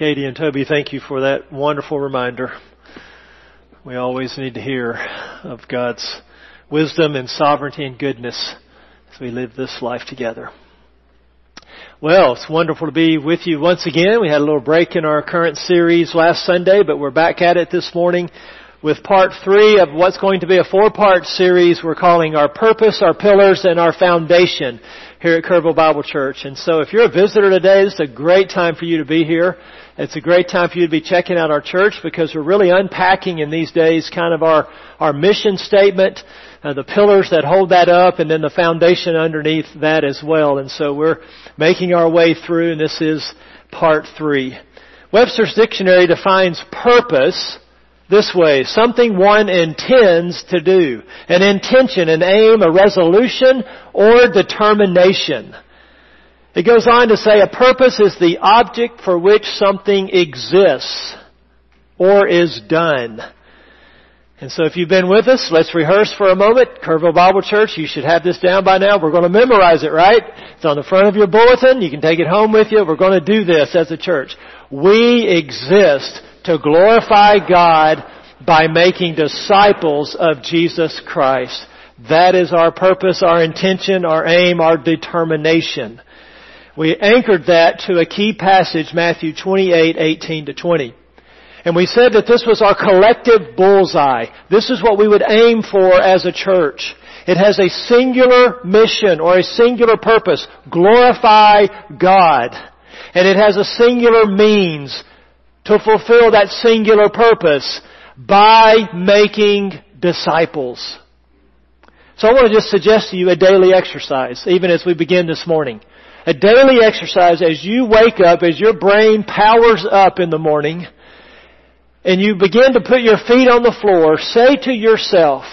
Katie and Toby, thank you for that wonderful reminder. We always need to hear of God's wisdom and sovereignty and goodness as we live this life together. Well, it's wonderful to be with you once again. We had a little break in our current series last Sunday, but we're back at it this morning with part three of what's going to be a four-part series we're calling Our Purpose, Our Pillars, and Our Foundation here at Kerrville Bible Church. And so if you're a visitor today, this is a great time for you to be here. It's a great time for you to be checking out our church because we're really unpacking in these days kind of our, our mission statement, uh, the pillars that hold that up, and then the foundation underneath that as well. And so we're making our way through, and this is part three. Webster's Dictionary defines purpose this way. Something one intends to do. An intention, an aim, a resolution, or determination. It goes on to say a purpose is the object for which something exists or is done. And so if you've been with us, let's rehearse for a moment. Kerrville Bible Church, you should have this down by now. We're going to memorize it, right? It's on the front of your bulletin. You can take it home with you. We're going to do this as a church. We exist to glorify God by making disciples of Jesus Christ. That is our purpose, our intention, our aim, our determination. We anchored that to a key passage, Matthew 28, 18 to 20. And we said that this was our collective bullseye. This is what we would aim for as a church. It has a singular mission or a singular purpose. Glorify God. And it has a singular means to fulfill that singular purpose by making disciples. So I want to just suggest to you a daily exercise, even as we begin this morning. A daily exercise as you wake up, as your brain powers up in the morning, and you begin to put your feet on the floor, say to yourself,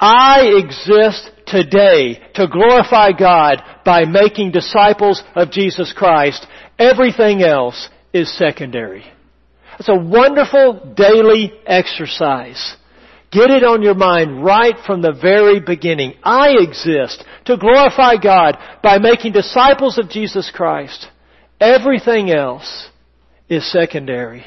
I exist today to glorify God by making disciples of Jesus Christ. Everything else is secondary. It's a wonderful daily exercise. Get it on your mind right from the very beginning. I exist to glorify God by making disciples of Jesus Christ. Everything else is secondary.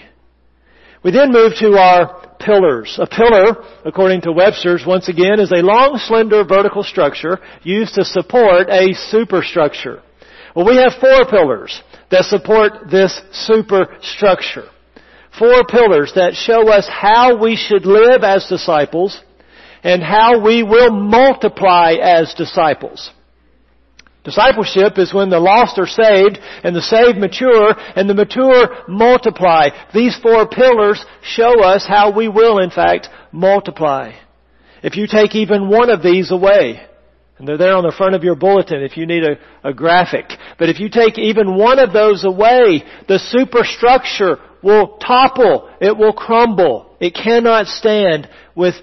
We then move to our pillars. A pillar, according to Webster's, once again, is a long, slender vertical structure used to support a superstructure. Well, we have four pillars that support this superstructure four pillars that show us how we should live as disciples and how we will multiply as disciples. Discipleship is when the lost are saved and the saved mature and the mature multiply. These four pillars show us how we will in fact multiply. If you take even one of these away, and they're there on the front of your bulletin if you need a, a graphic. But if you take even one of those away, the superstructure will topple. It will crumble. It cannot stand with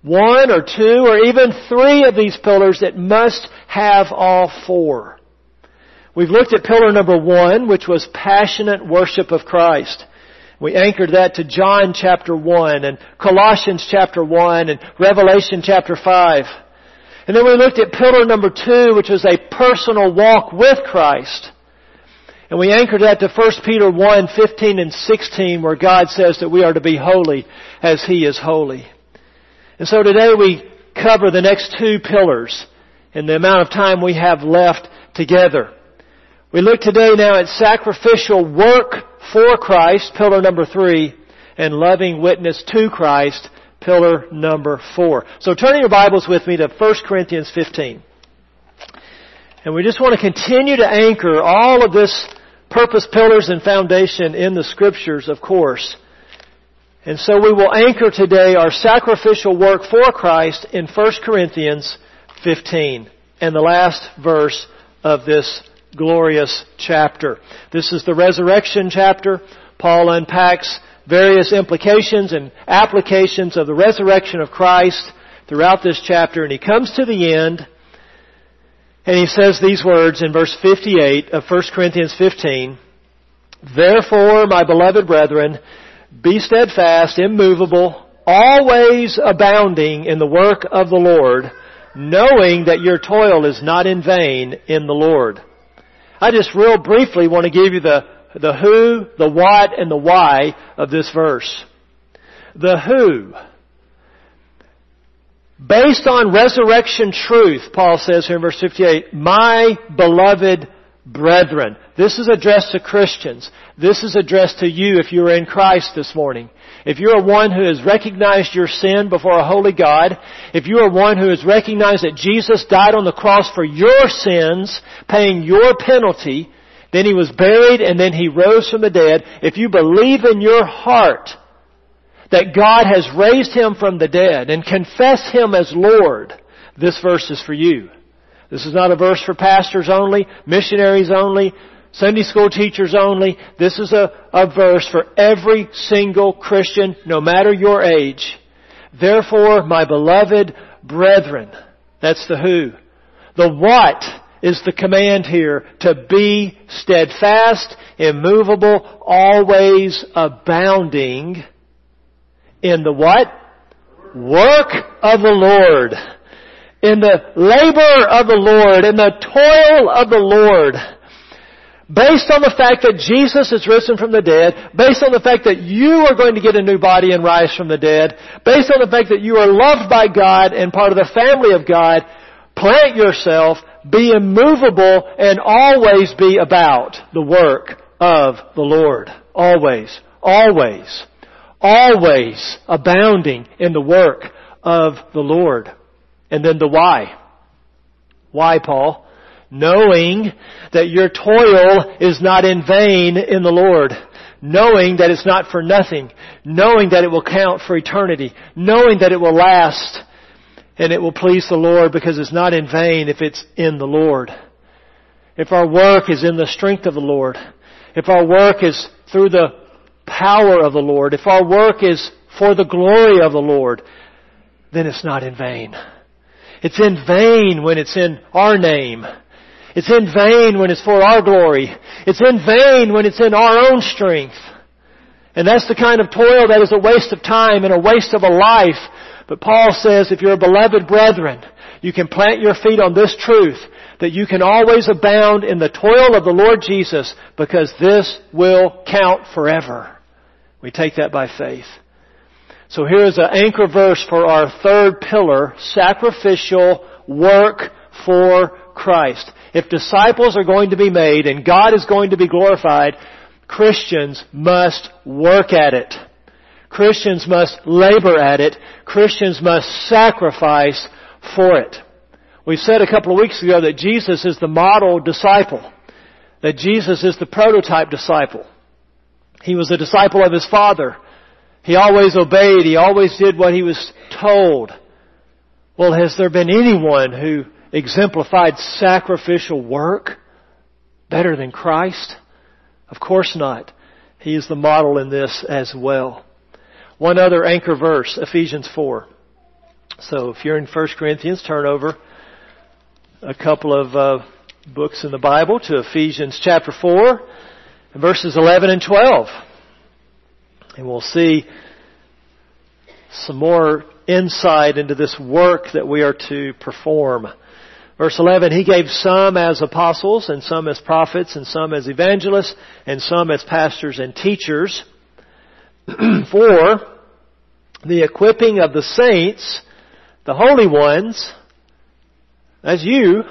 one or two or even three of these pillars. It must have all four. We've looked at pillar number one, which was passionate worship of Christ. We anchored that to John chapter 1 and Colossians chapter 1 and Revelation chapter 5. And then we looked at pillar number two, which was a personal walk with Christ. And we anchored that to 1 Peter 1, 15 and 16, where God says that we are to be holy as He is holy. And so today we cover the next two pillars in the amount of time we have left together. We look today now at sacrificial work for Christ, pillar number three, and loving witness to Christ, pillar number four. So turning your Bibles with me to 1 Corinthians 15. And we just want to continue to anchor all of this purpose, pillars, and foundation in the scriptures, of course. And so we will anchor today our sacrificial work for Christ in 1 Corinthians 15 and the last verse of this glorious chapter. This is the resurrection chapter. Paul unpacks various implications and applications of the resurrection of Christ throughout this chapter, and he comes to the end, and he says these words in verse 58 of 1 Corinthians 15, Therefore, my beloved brethren, be steadfast, immovable, always abounding in the work of the Lord, knowing that your toil is not in vain in the Lord. I just real briefly want to give you the the who, the what, and the why of this verse. The who. Based on resurrection truth, Paul says here in verse 58, my beloved brethren. This is addressed to Christians. This is addressed to you if you're in Christ this morning. If you're one who has recognized your sin before a holy God, if you are one who has recognized that Jesus died on the cross for your sins, paying your penalty, then he was buried and then he rose from the dead. If you believe in your heart that God has raised him from the dead and confess him as Lord, this verse is for you. This is not a verse for pastors only, missionaries only, Sunday school teachers only. This is a, a verse for every single Christian, no matter your age. Therefore, my beloved brethren, that's the who. The what is the command here to be steadfast, immovable, always abounding in the what? Work of the Lord. In the labor of the Lord, in the toil of the Lord. Based on the fact that Jesus is risen from the dead, based on the fact that you are going to get a new body and rise from the dead, based on the fact that you are loved by God and part of the family of God, plant yourself, be immovable, and always be about the work of the Lord. Always. Always always abounding in the work of the Lord. And then the why. Why, Paul? Knowing that your toil is not in vain in the Lord. Knowing that it's not for nothing. Knowing that it will count for eternity. Knowing that it will last and it will please the Lord because it's not in vain if it's in the Lord. If our work is in the strength of the Lord, if our work is through the power of the Lord, if our work is for the glory of the Lord, then it's not in vain. It's in vain when it's in our name. It's in vain when it's for our glory. It's in vain when it's in our own strength. And that's the kind of toil that is a waste of time and a waste of a life. But Paul says if you're a beloved brethren, you can plant your feet on this truth that you can always abound in the toil of the Lord Jesus because this will count forever. We take that by faith. So here is an anchor verse for our third pillar, sacrificial work for Christ. If disciples are going to be made and God is going to be glorified, Christians must work at it. Christians must labor at it. Christians must sacrifice for it. We said a couple of weeks ago that Jesus is the model disciple. That Jesus is the prototype disciple. He was a disciple of his father. He always obeyed. He always did what he was told. Well, has there been anyone who exemplified sacrificial work better than Christ? Of course not. He is the model in this as well. One other anchor verse, Ephesians 4. So if you're in 1 Corinthians, turn over a couple of uh, books in the Bible to Ephesians chapter 4 verses 11 and 12. And we'll see some more insight into this work that we are to perform. Verse 11, He gave some as apostles, and some as prophets, and some as evangelists, and some as pastors and teachers, for the equipping of the saints, the holy ones, as you,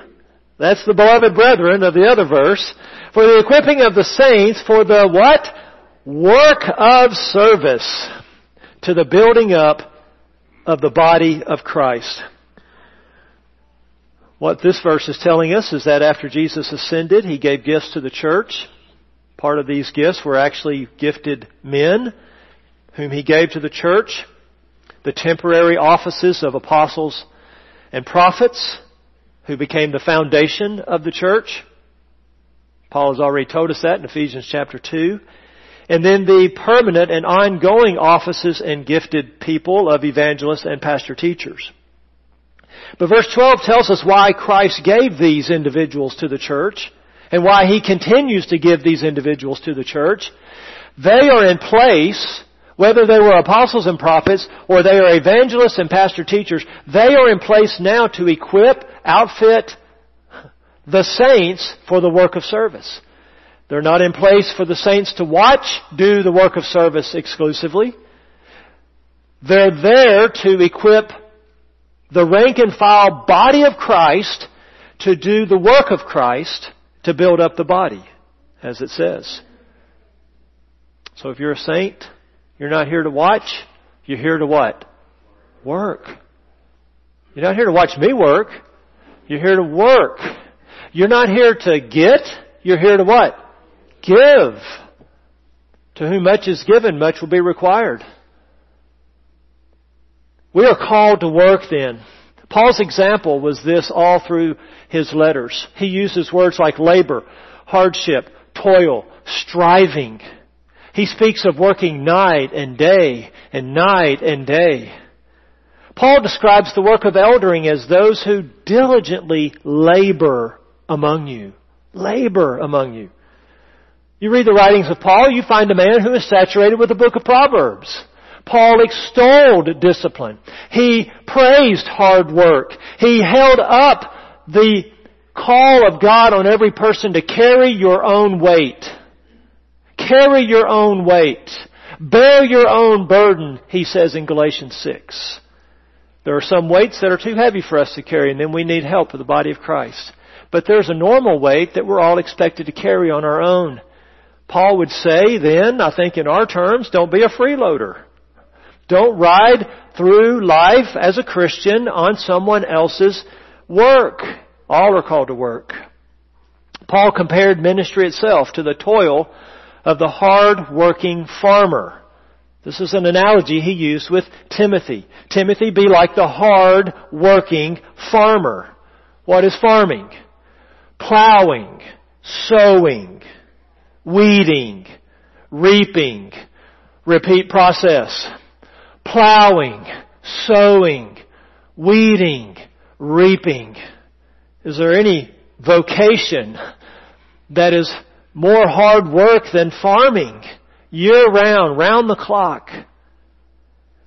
that's the beloved brethren of the other verse, for the equipping of the saints for the what? Work of service to the building up of the body of Christ. What this verse is telling us is that after Jesus ascended, He gave gifts to the church. Part of these gifts were actually gifted men whom He gave to the church. The temporary offices of apostles and prophets who became the foundation of the church. Paul has already told us that in Ephesians chapter 2. And then the permanent and ongoing offices and gifted people of evangelists and pastor teachers. But verse 12 tells us why Christ gave these individuals to the church and why He continues to give these individuals to the church. They are in place, whether they were apostles and prophets or they are evangelists and pastor teachers, they are in place now to equip, outfit, the saints for the work of service. They're not in place for the saints to watch, do the work of service exclusively. They're there to equip the rank and file body of Christ to do the work of Christ to build up the body, as it says. So if you're a saint, you're not here to watch, you're here to what? Work. You're not here to watch me work. You're here to work. You're not here to get, you're here to what? Give. To whom much is given, much will be required. We are called to work then. Paul's example was this all through his letters. He uses words like labor, hardship, toil, striving. He speaks of working night and day and night and day. Paul describes the work of eldering as those who diligently labor among you. Labor among you. You read the writings of Paul, you find a man who is saturated with the book of Proverbs. Paul extolled discipline. He praised hard work. He held up the call of God on every person to carry your own weight. Carry your own weight. Bear your own burden, he says in Galatians 6. There are some weights that are too heavy for us to carry and then we need help of the body of Christ. But there's a normal weight that we're all expected to carry on our own. Paul would say then, I think in our terms, don't be a freeloader. Don't ride through life as a Christian on someone else's work. All are called to work. Paul compared ministry itself to the toil of the hard-working farmer. This is an analogy he used with Timothy. Timothy, be like the hard-working farmer. What is farming? Plowing, sowing, weeding, reaping, repeat process plowing, sowing, weeding, reaping. Is there any vocation that is more hard work than farming year round, round the clock?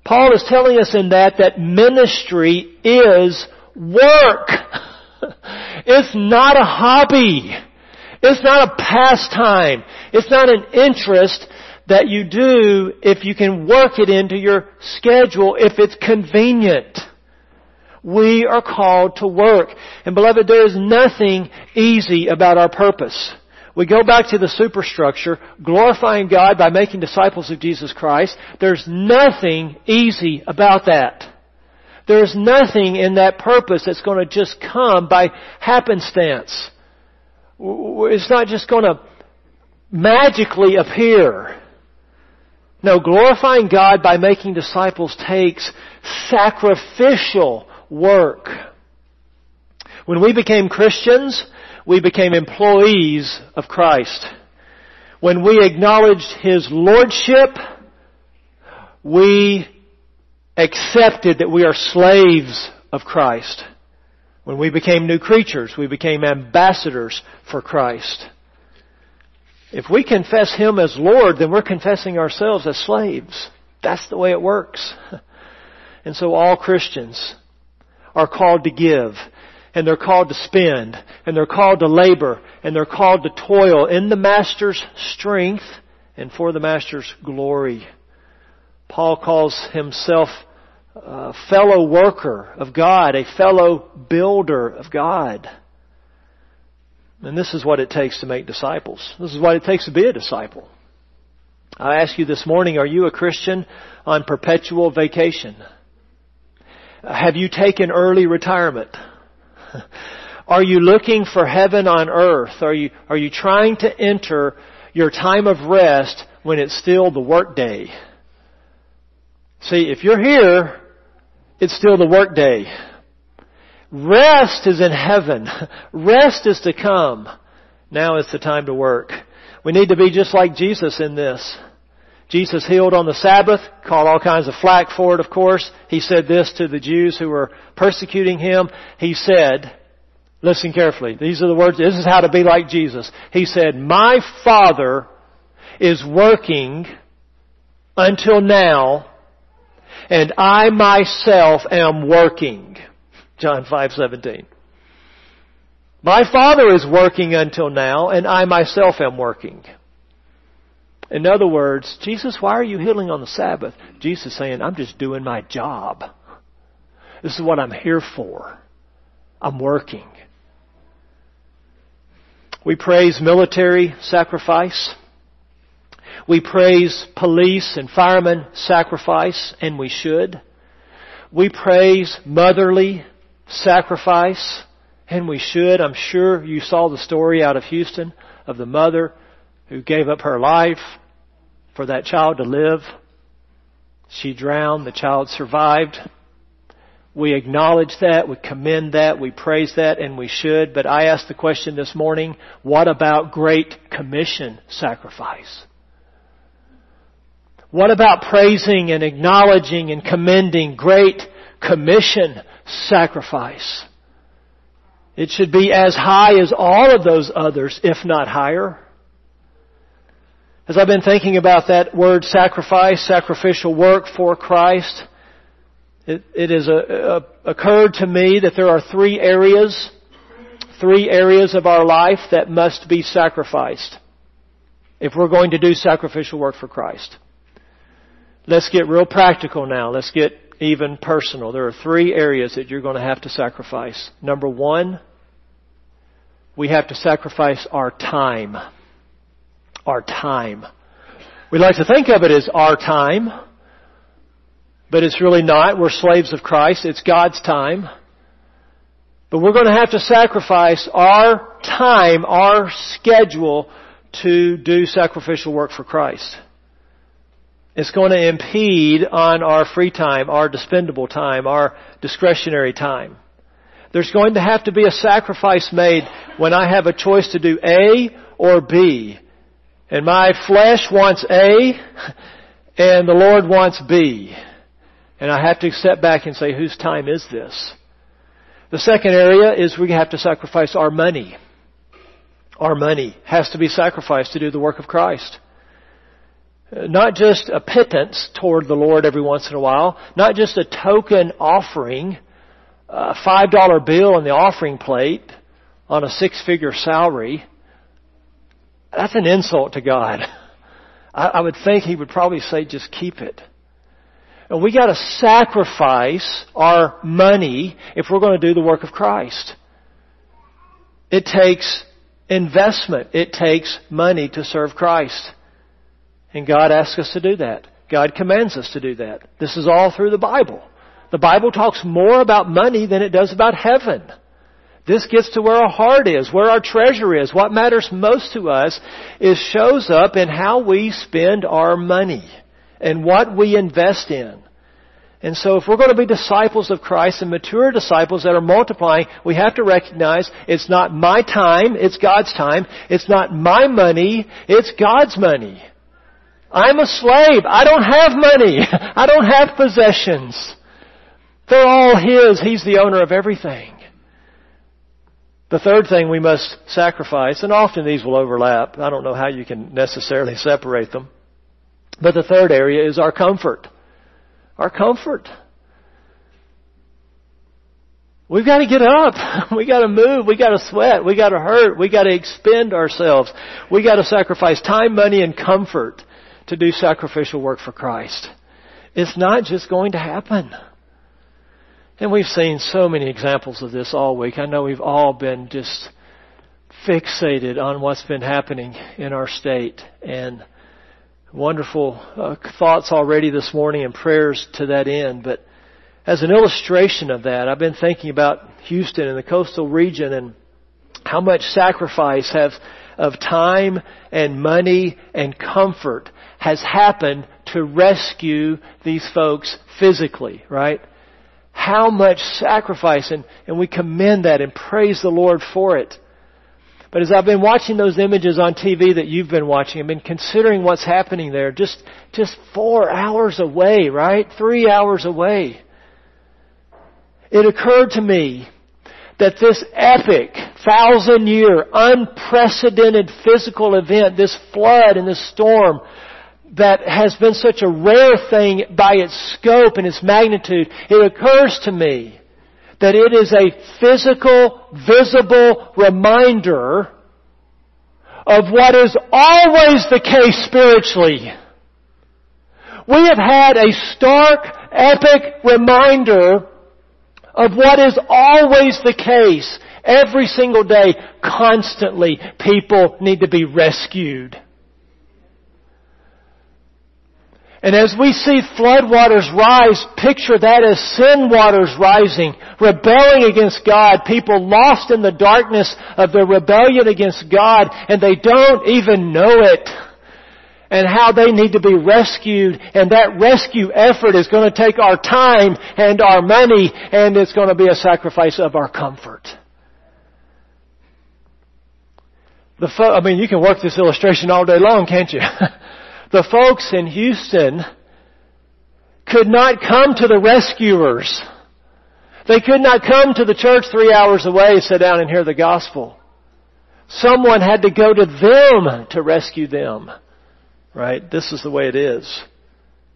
Paul is telling us in that that ministry is work. it's not a hobby. It's not a pastime. It's not an interest that you do if you can work it into your schedule if it's convenient. We are called to work. And beloved, there is nothing easy about our purpose. We go back to the superstructure, glorifying God by making disciples of Jesus Christ. There's nothing easy about that. There's nothing in that purpose that's going to just come by happenstance. It's not just going to magically appear. No, glorifying God by making disciples takes sacrificial work. When we became Christians, we became employees of Christ. When we acknowledged His Lordship, we accepted that we are slaves of Christ. When we became new creatures, we became ambassadors for Christ. If we confess Him as Lord, then we're confessing ourselves as slaves. That's the way it works. And so all Christians are called to give, and they're called to spend, and they're called to labor, and they're called to toil in the Master's strength and for the Master's glory. Paul calls himself a fellow worker of God, a fellow builder of God. And this is what it takes to make disciples. This is what it takes to be a disciple. I ask you this morning, are you a Christian on perpetual vacation? Have you taken early retirement? Are you looking for heaven on earth? Are you, are you trying to enter your time of rest when it's still the work day? See, if you're here, it's still the work day. Rest is in heaven. Rest is to come. Now is the time to work. We need to be just like Jesus in this. Jesus healed on the Sabbath, caught all kinds of flack for it, of course. He said this to the Jews who were persecuting him. He said, listen carefully, these are the words, this is how to be like Jesus. He said, my Father is working until now, and I myself am working. John 5:17. My Father is working until now, and I myself am working. In other words, Jesus, why are you healing on the Sabbath? Jesus saying, I'm just doing my job. This is what I'm here for. I'm working. We praise military sacrifice. We praise police and firemen sacrifice, and we should. We praise motherly sacrifice, and we should. I'm sure you saw the story out of Houston of the mother who gave up her life for that child to live. She drowned, the child survived. We acknowledge that, we commend that, we praise that, and we should. But I asked the question this morning, what about Great Commission sacrifice? What about praising and acknowledging and commending Great Commission sacrifice? It should be as high as all of those others, if not higher. As I've been thinking about that word sacrifice, sacrificial work for Christ, it, it has a, a, occurred to me that there are three areas, three areas of our life that must be sacrificed if we're going to do sacrificial work for Christ. Let's get real practical now. Let's get even personal. There are three areas that you're going to have to sacrifice. Number one, we have to sacrifice our time. Our time. We like to think of it as our time. But it's really not. We're slaves of Christ. It's God's time. But we're going to have to sacrifice our time, our schedule to do sacrificial work for Christ. It's going to impede on our free time, our dispendable time, our discretionary time. There's going to have to be a sacrifice made when I have a choice to do A or B. And my flesh wants A, and the Lord wants B. And I have to step back and say, whose time is this? The second area is we have to sacrifice our money. Our money has to be sacrificed to do the work of Christ. Not just a pittance toward the Lord every once in a while, not just a token offering, a five dollar bill in the offering plate on a six figure salary. That's an insult to God. I, I would think He would probably say, just keep it. And we gotta sacrifice our money if we're going to do the work of Christ. It takes investment. It takes money to serve Christ. And God asks us to do that. God commands us to do that. This is all through the Bible. The Bible talks more about money than it does about heaven. This gets to where our heart is, where our treasure is. What matters most to us is shows up in how we spend our money and what we invest in. And so if we're going to be disciples of Christ and mature disciples that are multiplying, we have to recognize it's not my time, it's God's time. It's not my money, it's God's money. I'm a slave. I don't have money. I don't have possessions. They're all His. He's the owner of everything. The third thing we must sacrifice, and often these will overlap. I don't know how you can necessarily separate them. But the third area is our comfort. Our comfort. We've got to get up. We got to move. We got to sweat. We got to hurt. We got to expend ourselves. We got to sacrifice time, money, and comfort to do sacrificial work for Christ. It's not just going to happen. And we've seen so many examples of this all week. I know we've all been just fixated on what's been happening in our state and wonderful uh, thoughts already this morning and prayers to that end. But as an illustration of that, I've been thinking about Houston and the coastal region and how much sacrifice have of time and money and comfort has happened to rescue these folks physically, right? How much sacrifice and, and we commend that and praise the Lord for it. But as I've been watching those images on TV that you've been watching, I've been considering what's happening there. Just, just four hours away, right? Three hours away. It occurred to me that this epic, thousand year, unprecedented physical event, this flood and this storm, that has been such a rare thing by its scope and its magnitude, it occurs to me that it is a physical, visible reminder of what is always the case spiritually. We have had a stark, epic reminder of what is always the case. Every single day, constantly, people need to be rescued. And as we see floodwaters rise, picture that as sin waters rising, rebelling against God, people lost in the darkness of their rebellion against God, and they don't even know it. And how they need to be rescued, and that rescue effort is going to take our time and our money, and it's going to be a sacrifice of our comfort. The fo- I mean, you can work this illustration all day long, can't you? the folks in Houston could not come to the rescuers. They could not come to the church three hours away, sit down and hear the gospel. Someone had to go to them to rescue them. Right? This is the way it is.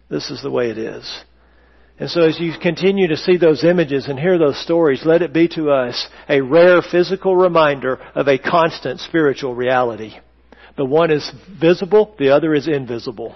This is the way it is. And so as you continue to see those images and hear those stories, let it be to us a rare physical reminder of a constant spiritual reality. The one is visible, the other is invisible.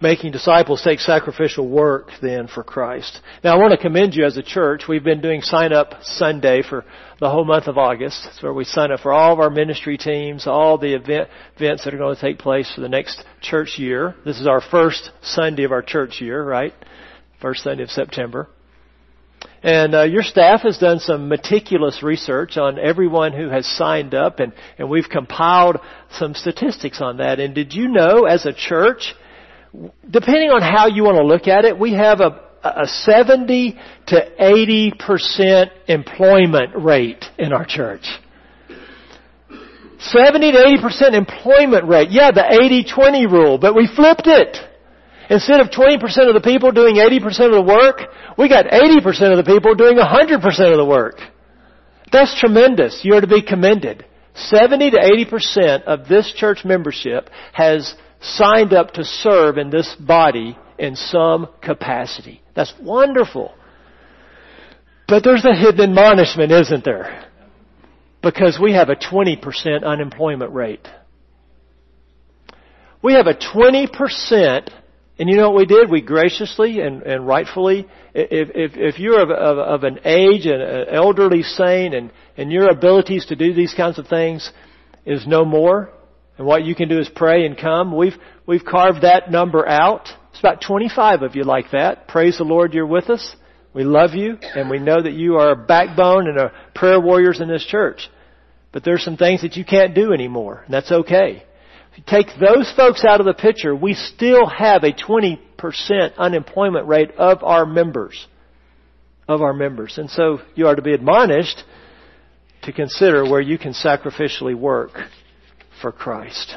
Making disciples takes sacrificial work then for Christ. Now I want to commend you as a church. We've been doing sign up Sunday for the whole month of August. It's where we sign up for all of our ministry teams, all the event, events that are going to take place for the next church year. This is our first Sunday of our church year, right? First Sunday of September. And uh, your staff has done some meticulous research on everyone who has signed up, and, and we've compiled some statistics on that. And did you know, as a church, depending on how you want to look at it, we have a, a 70 to 80 percent employment rate in our church. 70 to 80 percent employment rate. Yeah, the 80-20 rule, but we flipped it. Instead of 20% of the people doing 80% of the work, we got 80% of the people doing 100% of the work. That's tremendous. You are to be commended. 70 to 80% of this church membership has signed up to serve in this body in some capacity. That's wonderful. But there's a hidden admonishment, isn't there? Because we have a 20% unemployment rate. We have a 20% and you know what we did? We graciously and, and rightfully, if, if, if you're of, of, of an age and an elderly saint and, and your abilities to do these kinds of things is no more, and what you can do is pray and come, we've, we've carved that number out. It's about 25 of you like that. Praise the Lord you're with us. We love you and we know that you are a backbone and a prayer warriors in this church. But there's some things that you can't do anymore, and that's okay. Take those folks out of the picture, we still have a 20% unemployment rate of our members. Of our members. And so you are to be admonished to consider where you can sacrificially work for Christ.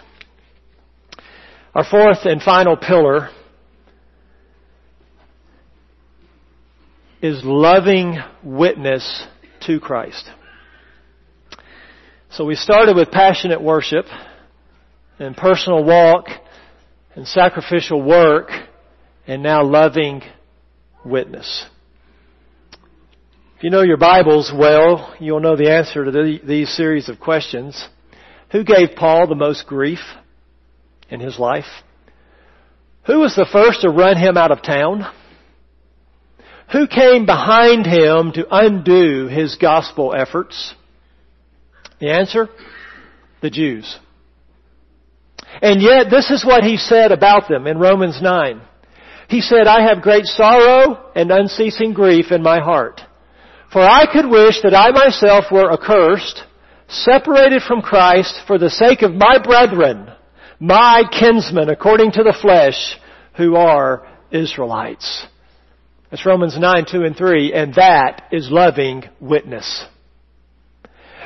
Our fourth and final pillar is loving witness to Christ. So we started with passionate worship and personal walk and sacrificial work and now loving witness. If you know your Bibles well, you'll know the answer to the, these series of questions. Who gave Paul the most grief in his life? Who was the first to run him out of town? Who came behind him to undo his gospel efforts? The answer? The Jews. And yet, this is what he said about them in Romans 9. He said, I have great sorrow and unceasing grief in my heart. For I could wish that I myself were accursed, separated from Christ for the sake of my brethren, my kinsmen according to the flesh, who are Israelites. That's Romans 9, 2 and 3, and that is loving witness.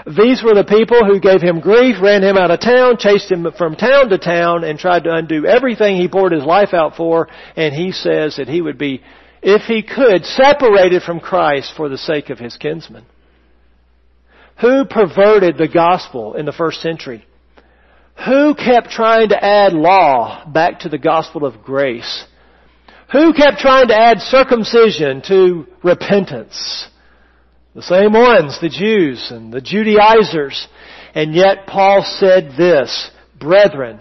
These were the people who gave him grief, ran him out of town, chased him from town to town, and tried to undo everything he poured his life out for. And he says that he would be, if he could, separated from Christ for the sake of his kinsmen. Who perverted the gospel in the first century? Who kept trying to add law back to the gospel of grace? Who kept trying to add circumcision to repentance? The same ones, the Jews and the Judaizers. And yet Paul said this, Brethren,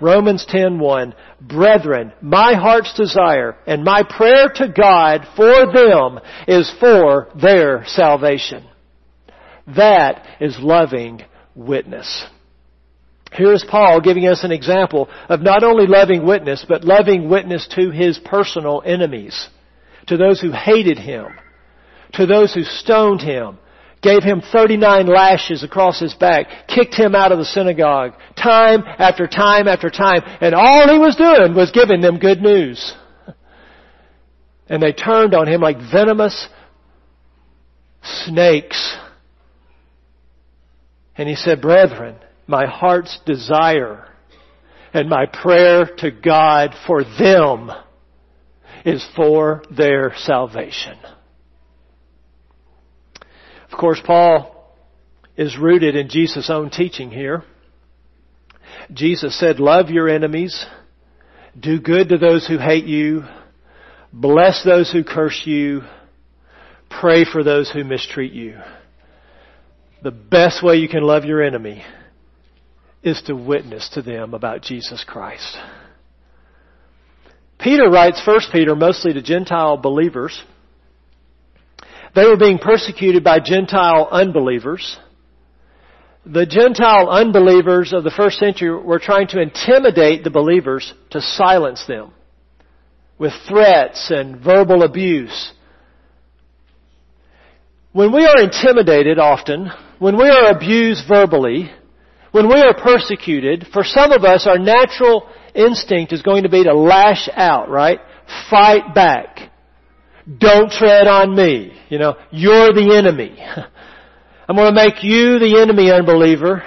Romans 10:1, Brethren, my heart's desire and my prayer to God for them is for their salvation. That is loving witness. Here is Paul giving us an example of not only loving witness, but loving witness to his personal enemies, to those who hated him, to those who stoned him, gave him 39 lashes across his back, kicked him out of the synagogue, time after time after time, and all he was doing was giving them good news. And they turned on him like venomous snakes. And he said, Brethren, my heart's desire and my prayer to God for them is for their salvation. Of course, Paul is rooted in Jesus' own teaching here. Jesus said, love your enemies, do good to those who hate you, bless those who curse you, pray for those who mistreat you. The best way you can love your enemy is to witness to them about Jesus Christ. Peter writes 1 Peter mostly to Gentile believers. They were being persecuted by Gentile unbelievers. The Gentile unbelievers of the first century were trying to intimidate the believers to silence them with threats and verbal abuse. When we are intimidated often, when we are abused verbally, when we are persecuted, for some of us, our natural instinct is going to be to lash out, right? Fight back. Don't tread on me. You know, you're the enemy. I'm going to make you the enemy, unbeliever.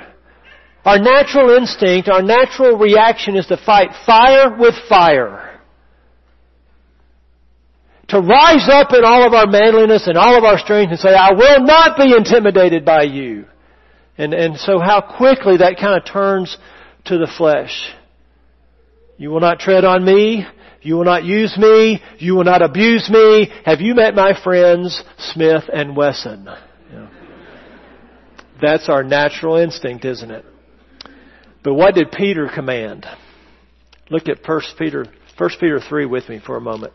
Our natural instinct, our natural reaction is to fight fire with fire. To rise up in all of our manliness and all of our strength and say, I will not be intimidated by you. And, and so how quickly that kind of turns to the flesh. You will not tread on me. You will not use me. You will not abuse me. Have you met my friends, Smith and Wesson? Yeah. That's our natural instinct, isn't it? But what did Peter command? Look at 1 Peter, 1 Peter 3 with me for a moment.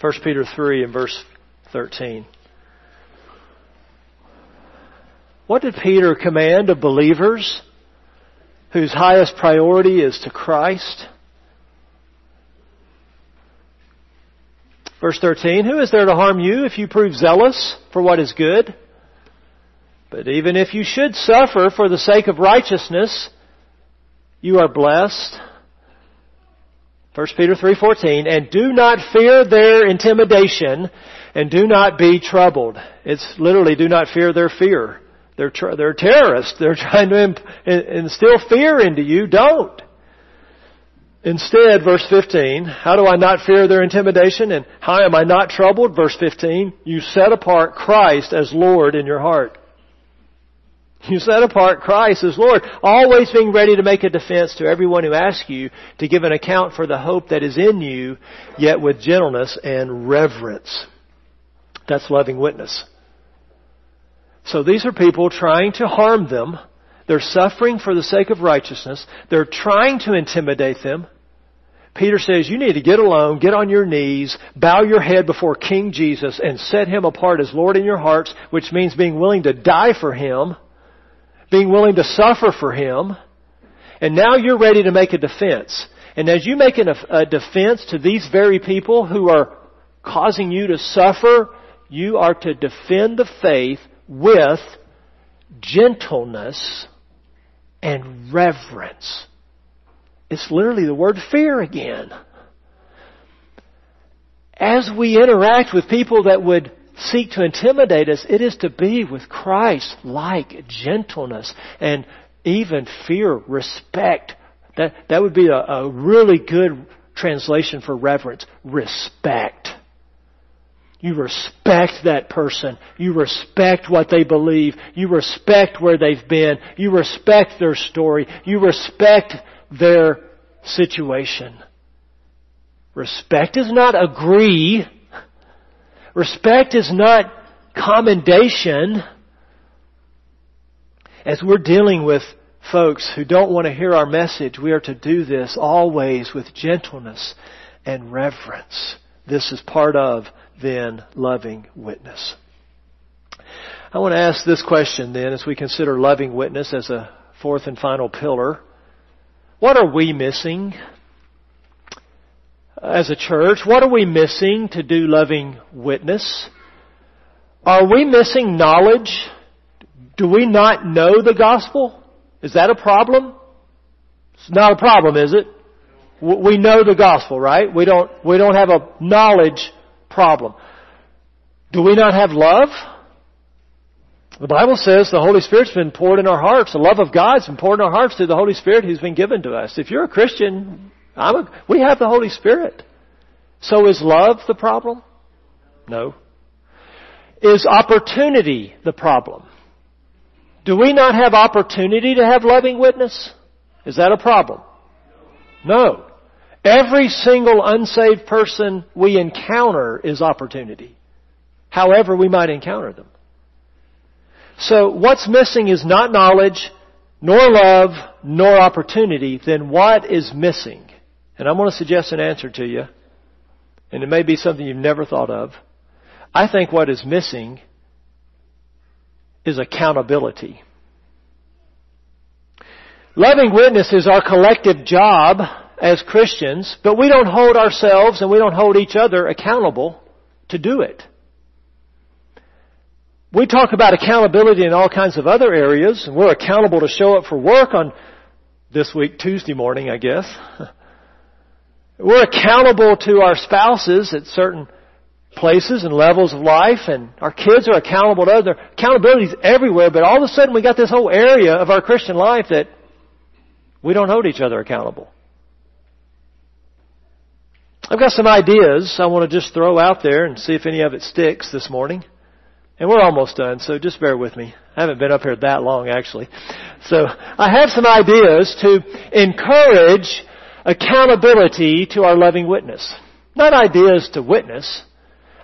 1 Peter 3 and verse 13. What did Peter command of believers whose highest priority is to Christ? Verse 13, Who is there to harm you if you prove zealous for what is good? But even if you should suffer for the sake of righteousness, you are blessed. 1 Peter 3:14 and do not fear their intimidation and do not be troubled. It's literally do not fear their fear. They're, they're terrorists. They're trying to instill fear into you. Don't. Instead, verse 15, how do I not fear their intimidation and how am I not troubled? Verse 15, you set apart Christ as Lord in your heart. You set apart Christ as Lord, always being ready to make a defense to everyone who asks you to give an account for the hope that is in you, yet with gentleness and reverence. That's loving witness. So these are people trying to harm them. They're suffering for the sake of righteousness. They're trying to intimidate them. Peter says, you need to get alone, get on your knees, bow your head before King Jesus and set Him apart as Lord in your hearts, which means being willing to die for Him, being willing to suffer for Him. And now you're ready to make a defense. And as you make a defense to these very people who are causing you to suffer, you are to defend the faith with gentleness and reverence. It's literally the word fear again. As we interact with people that would seek to intimidate us, it is to be with Christ like gentleness and even fear, respect. That, that would be a, a really good translation for reverence. Respect. You respect that person. You respect what they believe. You respect where they've been. You respect their story. You respect their situation. Respect is not agree. Respect is not commendation. As we're dealing with folks who don't want to hear our message, we are to do this always with gentleness and reverence. This is part of then loving witness. I want to ask this question then as we consider loving witness as a fourth and final pillar. What are we missing as a church? What are we missing to do loving witness? Are we missing knowledge? Do we not know the gospel? Is that a problem? It's not a problem, is it? We know the gospel, right? We don't, we don't have a knowledge problem. Do we not have love? The Bible says the Holy Spirit's been poured in our hearts. The love of God's been poured in our hearts through the Holy Spirit who's been given to us. If you're a Christian, a, we have the Holy Spirit. So is love the problem? No. Is opportunity the problem? Do we not have opportunity to have loving witness? Is that a problem? No. Every single unsaved person we encounter is opportunity. However we might encounter them. So what's missing is not knowledge, nor love, nor opportunity. Then what is missing? And I'm going to suggest an answer to you. And it may be something you've never thought of. I think what is missing is accountability. Loving witness is our collective job as Christians, but we don't hold ourselves and we don't hold each other accountable to do it. We talk about accountability in all kinds of other areas, and we're accountable to show up for work on this week, Tuesday morning, I guess. We're accountable to our spouses at certain places and levels of life, and our kids are accountable to other. Accountability is everywhere, but all of a sudden we got this whole area of our Christian life that we don't hold each other accountable. I've got some ideas I want to just throw out there and see if any of it sticks this morning. And we're almost done, so just bear with me. I haven't been up here that long actually. So I have some ideas to encourage accountability to our loving witness. Not ideas to witness,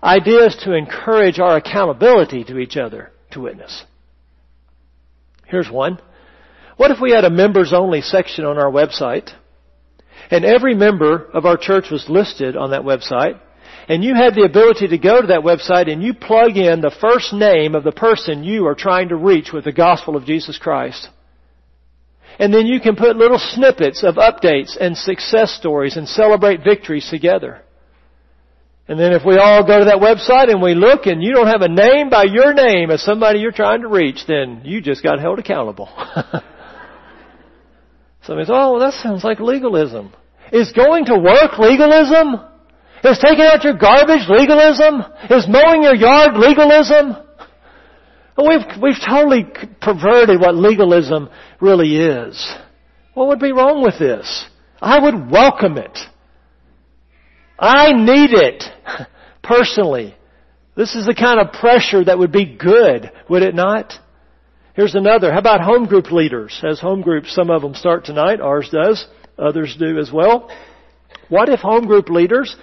ideas to encourage our accountability to each other to witness. Here's one. What if we had a members only section on our website and every member of our church was listed on that website and you had the ability to go to that website and you plug in the first name of the person you are trying to reach with the gospel of Jesus Christ. And then you can put little snippets of updates and success stories and celebrate victories together. And then if we all go to that website and we look and you don't have a name by your name as somebody you're trying to reach, then you just got held accountable. Somebody says, oh, that sounds like legalism. Is going to work legalism? Is taking out your garbage legalism? Is mowing your yard legalism? We've, we've totally perverted what legalism really is. What would be wrong with this? I would welcome it. I need it personally. This is the kind of pressure that would be good, would it not? Here's another. How about home group leaders? As home groups, some of them start tonight. Ours does. Others do as well. What if home group leaders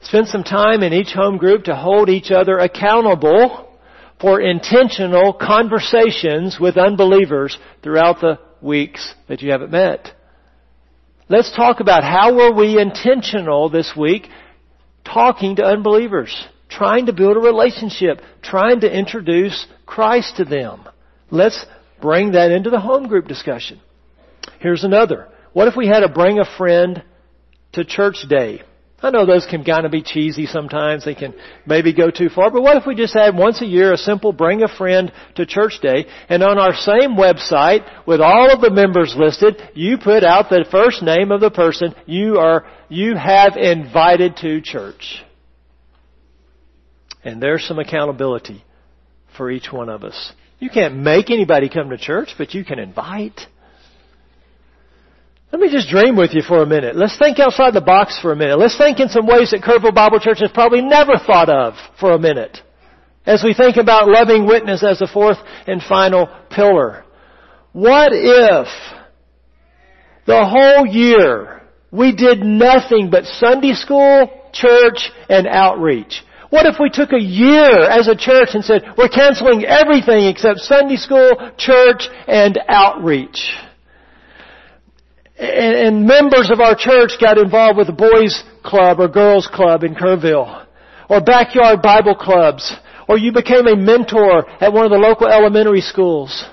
spend some time in each home group to hold each other accountable for intentional conversations with unbelievers throughout the weeks that you haven't met? Let's talk about how were we intentional this week talking to unbelievers, trying to build a relationship, trying to introduce Christ to them. Let's bring that into the home group discussion. Here's another. What if we had a bring a friend to church day? I know those can kind of be cheesy sometimes. They can maybe go too far. But what if we just had once a year a simple bring a friend to church day and on our same website with all of the members listed, you put out the first name of the person you are, you have invited to church. And there's some accountability for each one of us. You can't make anybody come to church, but you can invite. Let me just dream with you for a minute. Let's think outside the box for a minute. Let's think in some ways that Kerrville Bible Church has probably never thought of for a minute. As we think about loving witness as the fourth and final pillar. What if the whole year we did nothing but Sunday school, church, and outreach. What if we took a year as a church and said, we're canceling everything except Sunday school, church, and outreach? And, members of our church got involved with a boys club or girls club in Kerrville, or backyard Bible clubs, or you became a mentor at one of the local elementary schools,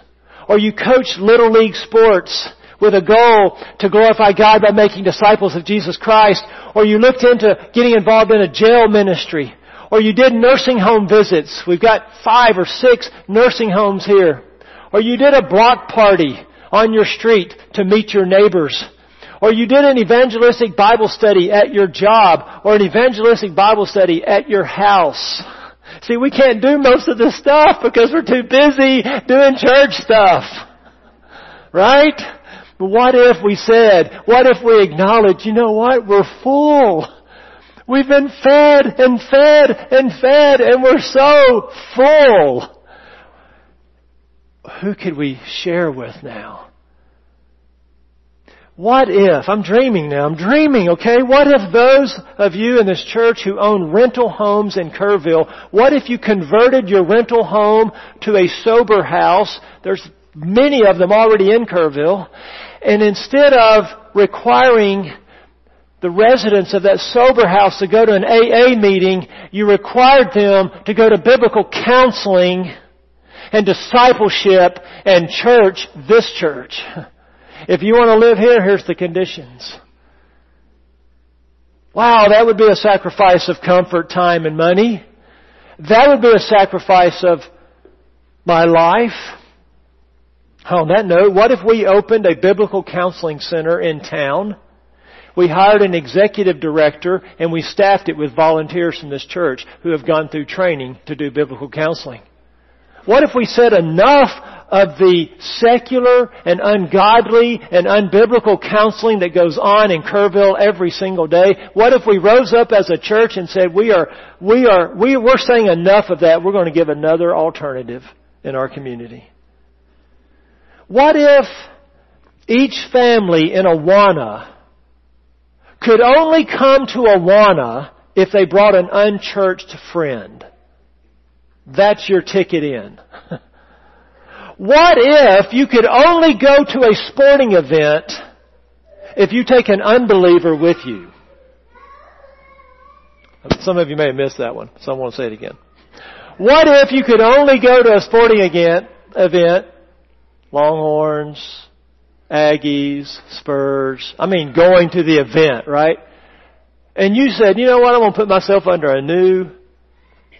or you coached little league sports with a goal to glorify God by making disciples of Jesus Christ, or you looked into getting involved in a jail ministry, or you did nursing home visits. We've got five or six nursing homes here. Or you did a block party on your street to meet your neighbors. Or you did an evangelistic Bible study at your job, or an evangelistic Bible study at your house. See, we can't do most of this stuff because we're too busy doing church stuff. Right? But what if we said, what if we acknowledge, you know what, we're full. We've been fed and fed and fed and we're so full. Who could we share with now? What if, I'm dreaming now, I'm dreaming, okay? What if those of you in this church who own rental homes in Kerrville, what if you converted your rental home to a sober house? There's many of them already in Kerrville. And instead of requiring the residents of that sober house to go to an AA meeting, you required them to go to biblical counseling and discipleship and church, this church. If you want to live here, here's the conditions. Wow, that would be a sacrifice of comfort, time, and money. That would be a sacrifice of my life. On that note, what if we opened a biblical counseling center in town? We hired an executive director and we staffed it with volunteers from this church who have gone through training to do biblical counseling. What if we said enough of the secular and ungodly and unbiblical counseling that goes on in Kerrville every single day? What if we rose up as a church and said we are, we are, we, we're saying enough of that, we're going to give another alternative in our community? What if each family in Awana could only come to Awana if they brought an unchurched friend? That's your ticket in. what if you could only go to a sporting event if you take an unbeliever with you? Some of you may have missed that one. So I won't say it again. What if you could only go to a sporting event, event Longhorns, Aggies, Spurs. I mean, going to the event, right? And you said, you know what? I'm going to put myself under a new,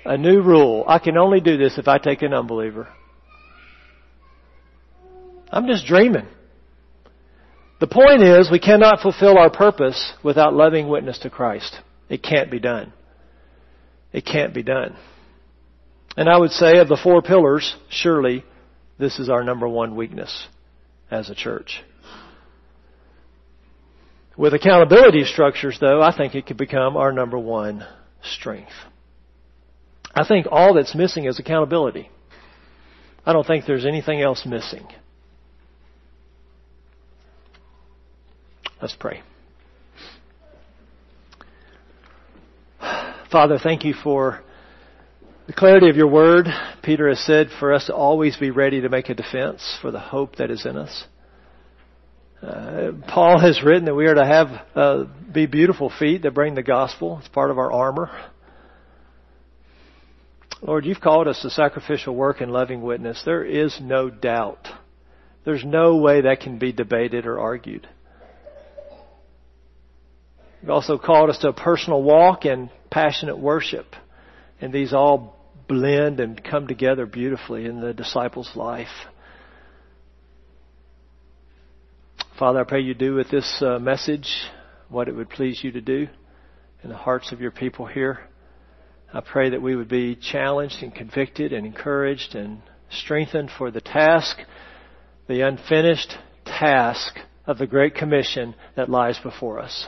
a new rule. I can only do this if I take an unbeliever. I'm just dreaming. The point is, we cannot fulfill our purpose without loving witness to Christ. It can't be done. It can't be done. And I would say of the four pillars, surely this is our number one weakness as a church. With accountability structures, though, I think it could become our number one strength. I think all that's missing is accountability. I don't think there's anything else missing. Let's pray. Father, thank you for the clarity of your word, Peter has said for us to always be ready to make a defense for the hope that is in us. Uh, Paul has written that we are to have uh, be beautiful feet that bring the gospel. It's part of our armor. Lord, you've called us to sacrificial work and loving witness. There is no doubt. There's no way that can be debated or argued. You've also called us to a personal walk and passionate worship. And these all blend and come together beautifully in the disciples' life. Father, I pray you do with this uh, message what it would please you to do in the hearts of your people here. I pray that we would be challenged and convicted and encouraged and strengthened for the task, the unfinished task of the Great Commission that lies before us.